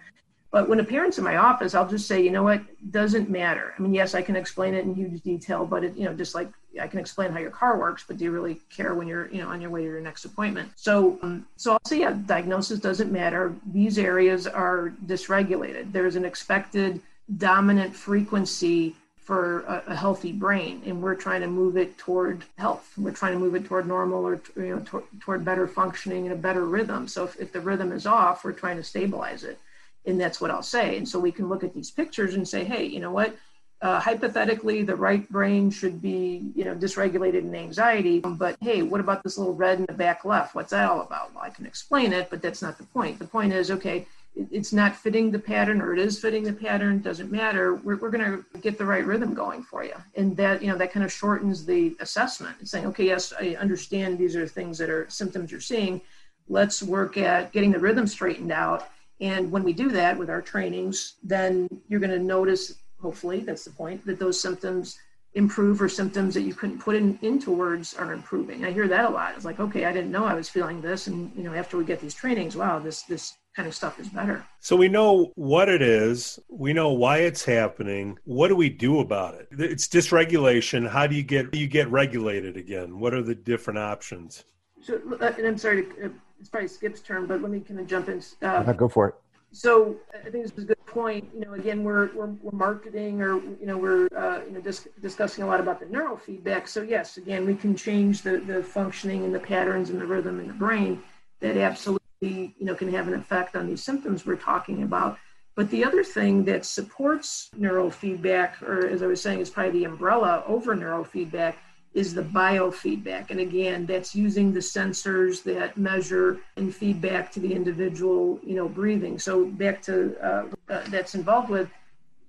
B: but when a parent's in my office, I'll just say, you know what, doesn't matter. I mean, yes, I can explain it in huge detail, but it, you know, just like I can explain how your car works, but do you really care when you're, you know, on your way to your next appointment? So, um, so I'll say, yeah, diagnosis doesn't matter. These areas are dysregulated. There's an expected dominant frequency for a, a, healthy brain and we're trying to move it toward health we're trying to move it toward normal or you know toward, toward better functioning and a better rhythm so if, if the rhythm is off we're trying to stabilize it and that's what I'll say. And so we can look at these pictures and say, hey, you know what? Uh, hypothetically, the right brain should be, you know, dysregulated in anxiety. But hey, what about this little red in the back left? What's that all about? Well, I can explain it, but that's not the point. The point is, okay, it, it's not fitting the pattern, or it is fitting the pattern. Doesn't matter. We're, we're going to get the right rhythm going for you, and that, you know, that kind of shortens the assessment. It's saying, okay, yes, I understand these are things that are symptoms you're seeing. Let's work at getting the rhythm straightened out and when we do that with our trainings, then you're going to notice, hopefully, that's the point, that those symptoms improve or symptoms that you couldn't put in, into words are improving. I hear that a lot. It's like, okay, I didn't know I was feeling this. And, you know, after we get these trainings, wow, this, this kind of stuff is better.
A: So we know what it is. We know why it's happening. What do we do about it? It's dysregulation. How do you get, you get regulated again? What are the different options?
B: So, uh, and I'm sorry to uh, it's probably Skip's turn, but let me kind of jump in.
C: Uh, go for it.
B: So I think this is a good point. You know, again, we're, we're, we're marketing or, you know, we're, uh, you know, dis- discussing a lot about the neurofeedback. So yes, again, we can change the, the functioning and the patterns and the rhythm in the brain that absolutely, you know, can have an effect on these symptoms we're talking about. But the other thing that supports neurofeedback, or as I was saying, is probably the umbrella over neurofeedback, is the biofeedback. And again, that's using the sensors that measure and feedback to the individual, you know, breathing. So back to uh, uh, that's involved with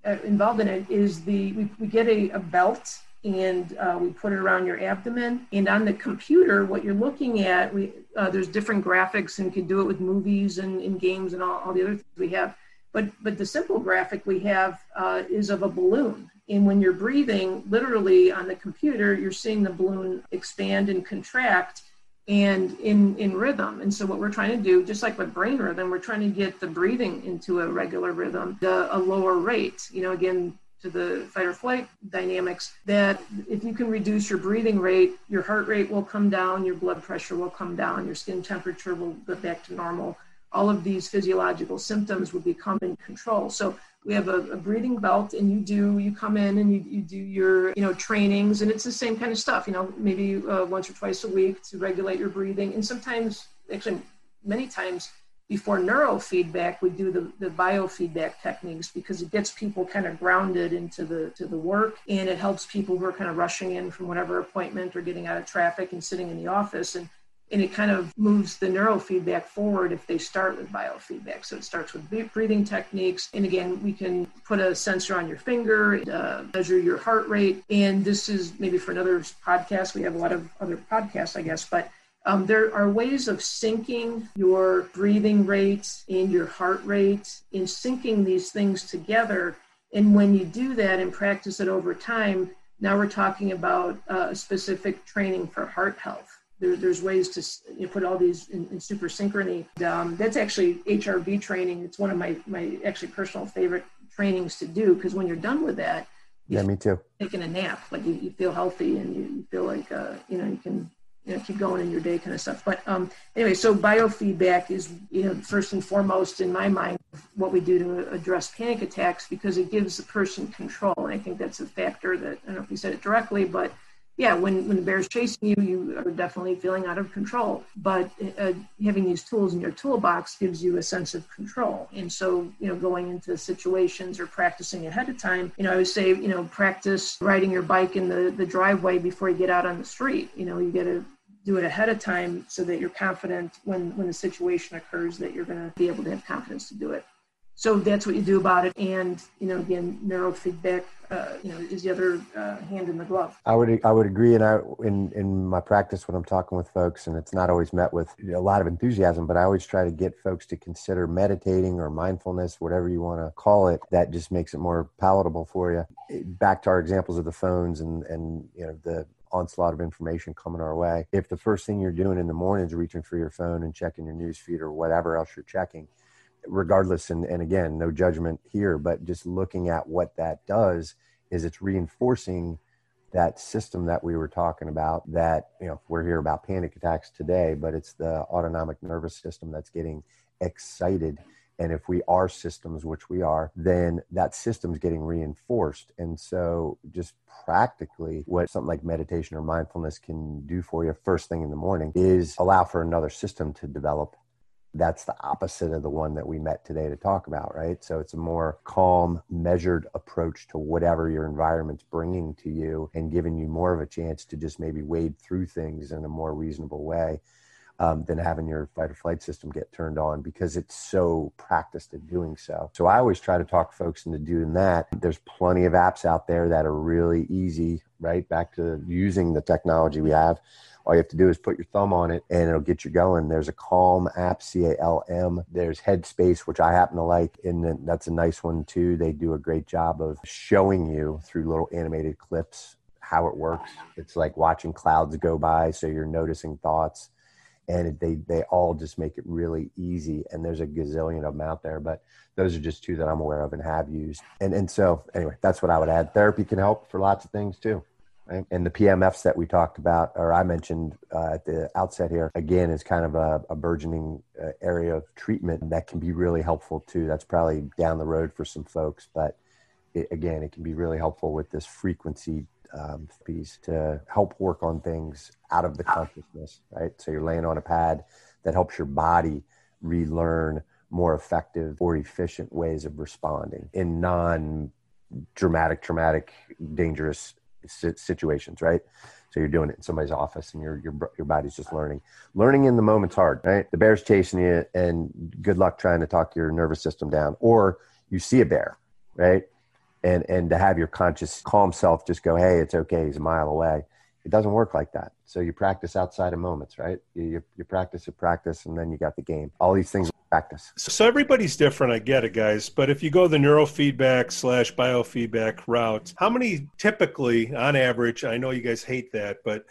B: uh, involved in it is the we, we get a, a belt and uh, we put it around your abdomen. And on the computer, what you're looking at, we uh, there's different graphics, and can do it with movies and, and games and all, all the other things we have. But but the simple graphic we have uh, is of a balloon. And when you're breathing, literally on the computer, you're seeing the balloon expand and contract and in in rhythm. And so what we're trying to do just like with brain rhythm we're trying to get the breathing into a regular rhythm the, a lower rate. You know again to the fight or flight dynamics that if you can reduce your breathing rate your heart rate will come down your blood pressure will come down your skin temperature will go back to normal. All of these physiological symptoms will become in control. So we have a, a, breathing belt and you do you come in and you, you do your you know trainings and it's the same kind of stuff you know maybe uh, once or twice a week to regulate your breathing. And sometimes actually many times before neurofeedback we do the, the biofeedback techniques because it gets people kind of grounded into the to the work and it helps people who are kind of rushing in from whatever appointment or getting out of traffic and sitting in the office. And and it kind of moves the neurofeedback forward if they start with biofeedback. So it starts with breathing techniques. And again, we can put a sensor on your finger, uh, measure your heart rate. And this is maybe for another podcast. We have a lot of other podcasts, I guess, but um, there are ways of syncing your breathing rate and your heart rate in syncing these things together. And when you do that and practice it over time, now we're talking about uh, specific training for heart health there, there's ways to you know, put all these in, in super synchrony. Um, that's actually HRV training. It's one of my, my actually personal favorite trainings to do because when you're done with that,
C: yeah, me too.
B: Taking a nap, like you, you feel healthy and you, you feel like uh, you know you can you know keep going in your day, kind of stuff. But um, anyway, so biofeedback is you know first and foremost in my mind what we do to address panic attacks because it gives the person control, and I think that's a factor that I don't know if you said it directly, but yeah, when, when the bear's chasing you, you are definitely feeling out of control. But uh, having these tools in your toolbox gives you a sense of control. And so, you know, going into situations or practicing ahead of time, you know, I would say, you know, practice riding your bike in the, the driveway before you get out on the street. You know, you get to do it ahead of time so that you're confident when, when the situation occurs that you're going to be able to have confidence to do it so that's what you do about it. And you know again neurofeedback uh, you know is the other uh, hand in the glove.
C: I would i would agree. And i in in my practice when i'm talking with folks and it's not always met with a lot of enthusiasm but i always try to get folks to consider meditating or mindfulness whatever you want to call it that just makes it more palatable for you back to our examples of the phones and and you know the onslaught of information coming our way. If the first thing you're doing in the morning is reaching for your phone and checking your news feed or whatever else you're checking, regardless and, and again no judgment here but just looking at what that does is it's reinforcing that system that we were talking about that you know we're here about panic attacks today but it's the autonomic nervous system that's getting excited. And if we are systems which we are then that system's getting reinforced. And so just practically what something like meditation or mindfulness can do for you first thing in the morning is allow for another system to develop that's the opposite of the one that we met today to talk about, right? So it's a more calm, measured approach to whatever your environment's bringing to you and giving you more of a chance to just maybe wade through things in a more reasonable way um, than having your fight or flight system get turned on because it's so practiced at doing so. So I always try to talk folks into doing that. There's plenty of apps out there that are really easy, right? Back to using the technology we have all you have to do is put your thumb on it and it'll get you going. There's a Calm app, C A L M. There's Headspace, which I happen to like, and that's a nice one too. They do a great job of showing you through little animated clips how it works. It's like watching clouds go by, so you're noticing thoughts. And they, they all just make it really easy. And there's a gazillion of them out there, but those are just two that I'm aware of and have used. And, and so, anyway, that's what I would add. Therapy can help for lots of things too. Right? And the PMFs that we talked about, or I mentioned uh, at the outset here, again, is kind of a, a burgeoning uh, area of treatment that can be really helpful too. That's probably down the road for some folks, but it, again, it can be really helpful with this frequency um, piece to help work on things out of the consciousness, right? So you're laying on a pad that helps your body relearn more effective or efficient ways of responding in non dramatic, traumatic, dangerous situations, right? So you're doing it in somebody's office, and your your your body's just learning. Learning in the moment's hard, right? The bear's chasing you, and good luck trying to talk your nervous system down. Or you see a bear, right? And and to have your conscious calm self just go hey it's okay he's a mile away. It doesn't work like that. So you practice outside of moments right? You, you, you practice at practice and then you got the game. All these things practice.
A: So everybody's different i get it guys. But if you go the neurofeedback slash biofeedback route how many typically on average i know you guys hate that but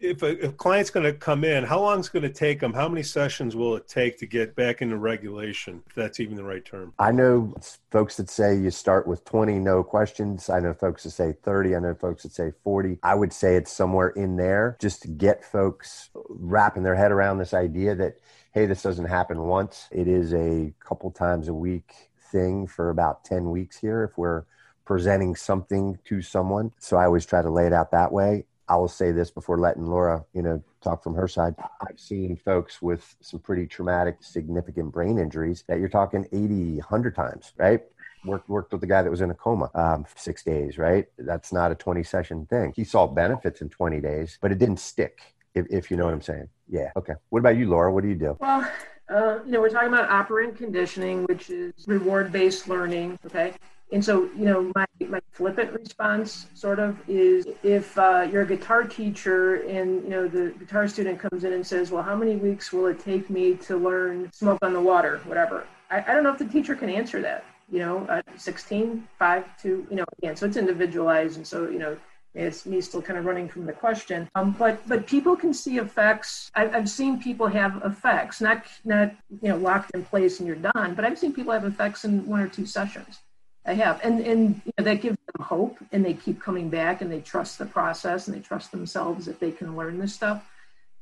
A: if a, if a client's going to come in, how long is it going to take them? How many sessions will it take to get back into regulation, if that's even the right term?
C: I know folks that say you start with 20, no questions. I know folks that say 30. I know folks that say 40. I would say it's somewhere in there just to get folks wrapping their head around this idea that, hey, this doesn't happen once. It is a couple times a week thing for about 10 weeks here if we're presenting something to someone. So I always try to lay it out that way. I will say this before letting Laura, you know, talk from her side. I've seen folks with some pretty traumatic, significant brain injuries that you're talking 80, 100 times, right? Worked worked with the guy that was in a coma um, six days, right? That's not a 20 session thing. He saw benefits in 20 days, but it didn't stick. If, if you know what I'm saying. Yeah. Okay. What about you, Laura? What do you do?
B: Well, uh, you know, we're talking about operant conditioning, which is reward based learning. Okay. And so, you know, my, my flippant response sort of is if uh, you're a guitar teacher and, you know, the guitar student comes in and says, well, how many weeks will it take me to learn smoke on the water, whatever? I, I don't know if the teacher can answer that, you know, uh, 16, 5, 2, you know, again, so it's individualized. And so, you know, it's me still kind of running from the question. Um, but but people can see effects. I've, I've seen people have effects, not not you know locked in place and you're done. But I've seen people have effects in one or two sessions. I have, and and you know, that gives them hope, and they keep coming back, and they trust the process, and they trust themselves that they can learn this stuff.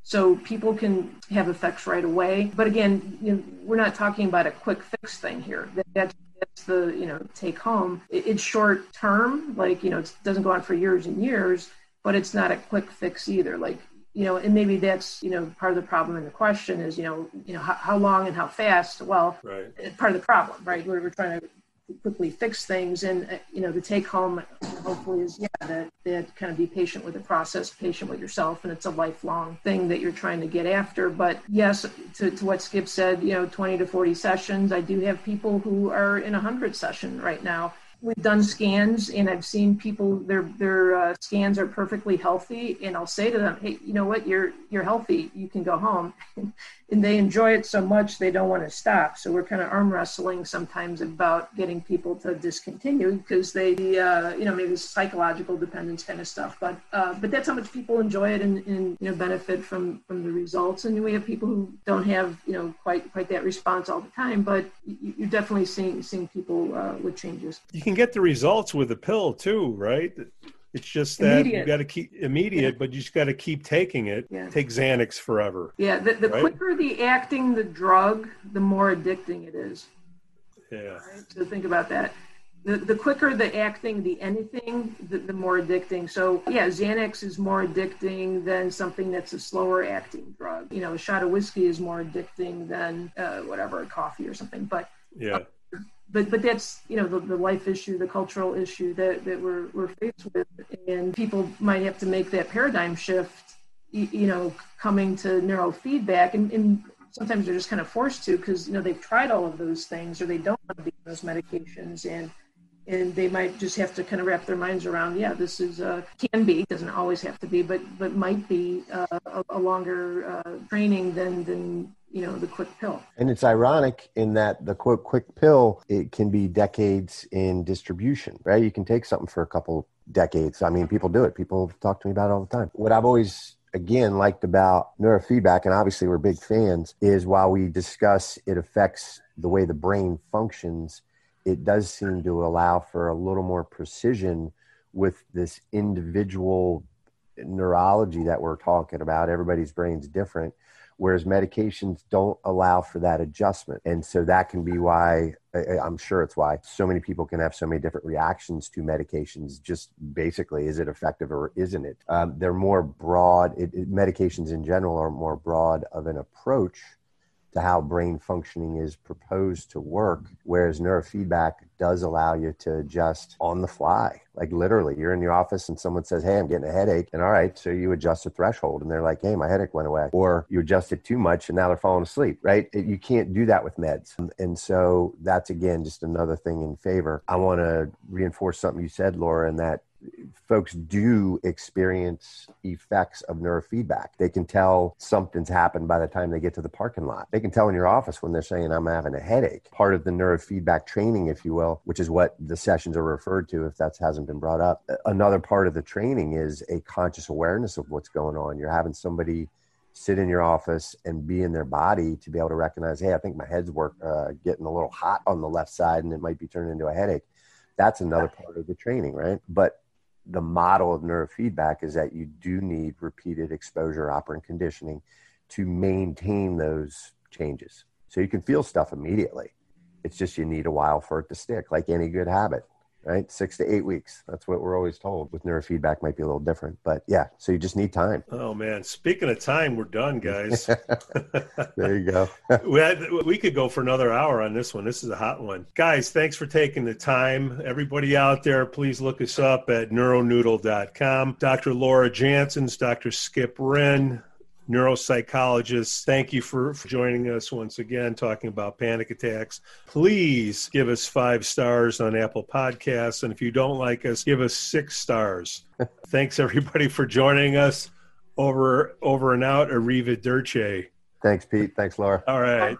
B: So people can have effects right away. But again, you know, we're not talking about a quick fix thing here. That, that's, that's the you know take home. It, it's short term, like you know, it doesn't go on for years and years, but it's not a quick fix either. Like you know, and maybe that's you know part of the problem in the question is you know you know how, how long and how fast. Well, right. part of the problem, right? We're, we're trying to quickly fix things. And uh, you know, the take home hopefully is yeah that that kind of be patient with the process, patient with yourself, and it's a lifelong thing that you're trying to get after. But yes, to, to what Skip said, you know, 20 to 40 sessions. I do have people who are in a hundred session right now we've done scans and I've seen people their their uh, scans are perfectly healthy and I'll say to them, hey, you know what, you're you're healthy, you can go home, and they enjoy it so much they don't want to stop. So we're kind of arm wrestling sometimes about getting people to discontinue because they, uh, you know, maybe psychological dependence kind of stuff. But uh, but that's how much people enjoy it and, and you know benefit from from the results. And we have people who don't have you know quite quite that response all the time, but you're definitely seeing seeing people uh, with changes.
A: You can get the results with a pill too, right? It's just that immediate. you got to keep immediate, yeah. but you just got to keep taking it. Yeah. Take Xanax forever.
B: Yeah, the, the right? quicker the acting the drug, the more addicting it is.
A: Yeah. Right?
B: So think about that. The, the quicker the acting, the anything, the, the more addicting. So yeah, Xanax is more addicting than something that's a slower acting drug. You know, a shot of whiskey is more addicting than uh, whatever, a coffee or something. But
A: yeah.
B: But but that's you know the, the life issue the cultural issue that, that we're, we're faced with. And people might have to make that paradigm shift you know coming to neurofeedback and, and sometimes they're just kind of forced to because you know they've tried all of those things or they don't want to be those medications. And and they might just have to kind of wrap their minds around yeah this is uh, can be doesn't always have to be but but might be uh, a, a, longer uh, training than than you know the quick pill.
C: And it's ironic in that the quote quick pill it can be decades in distribution right? You can take something for a couple decades. I mean people do it. People talk to me about it all the time. What i've always again liked about neurofeedback and obviously we're big fans is while we discuss it affects the way the brain functions it does seem to allow for a little more precision with this individual neurology that we're talking about everybody's brain's different whereas medications don't allow for that adjustment. And so that can be why I'm sure it's why so many people can have so many different reactions to medications. Just basically, is it effective or isn't it? Um, they're more broad, it, it, medications in general are more broad of an approach to how brain functioning is proposed to work. Whereas neurofeedback does allow you to adjust on the fly. Like literally, you're in your office and someone says, Hey, I'm getting a headache. And all right, so you adjust the threshold and they're like, Hey, my headache went away. Or you adjust it too much and now they're falling asleep, right? You can't do that with meds. And so that's again just another thing in favor. I want to reinforce something you said, Laura, in that folks do experience effects of neurofeedback. They can tell something's happened by the time they get to the parking lot. They can tell in your office when they're saying, I'm having a headache. Part of the neurofeedback training, if you will, which is what the sessions are referred to if that hasn't been brought up. Another part of the training is a conscious awareness of what's going on. You're having somebody sit in your office and be in their body to be able to recognize, hey, I think my head's work uh, getting a little hot on the left side and it might be turning into a headache. That's another part of the training, right? But the model of neurofeedback is that you do need repeated exposure operant conditioning to maintain those changes. So you can feel stuff immediately. It's just you need a while for it to stick, like any good habit right? Six to eight weeks. That's what we're always told. With neurofeedback, might be a little different, but yeah. So you just need time.
A: Oh man! Speaking of time, we're done, guys.
C: there you go.
A: we, had, we could go for another hour on this one. This is a hot one, guys. Thanks for taking the time. Everybody out there, please look us up at neuronoodle.com. Dr. Laura Jansons, Dr. Skip Wren, neuropsychologists. Thank you for, for, joining us once again, talking about panic attacks. Please give us five stars on Apple Podcasts. And if you don't like us, give us six stars. Thanks, everybody, for joining us. Over, over and out. Arrivederci.
C: Thanks, Pete. Thanks, Laura.
A: All right.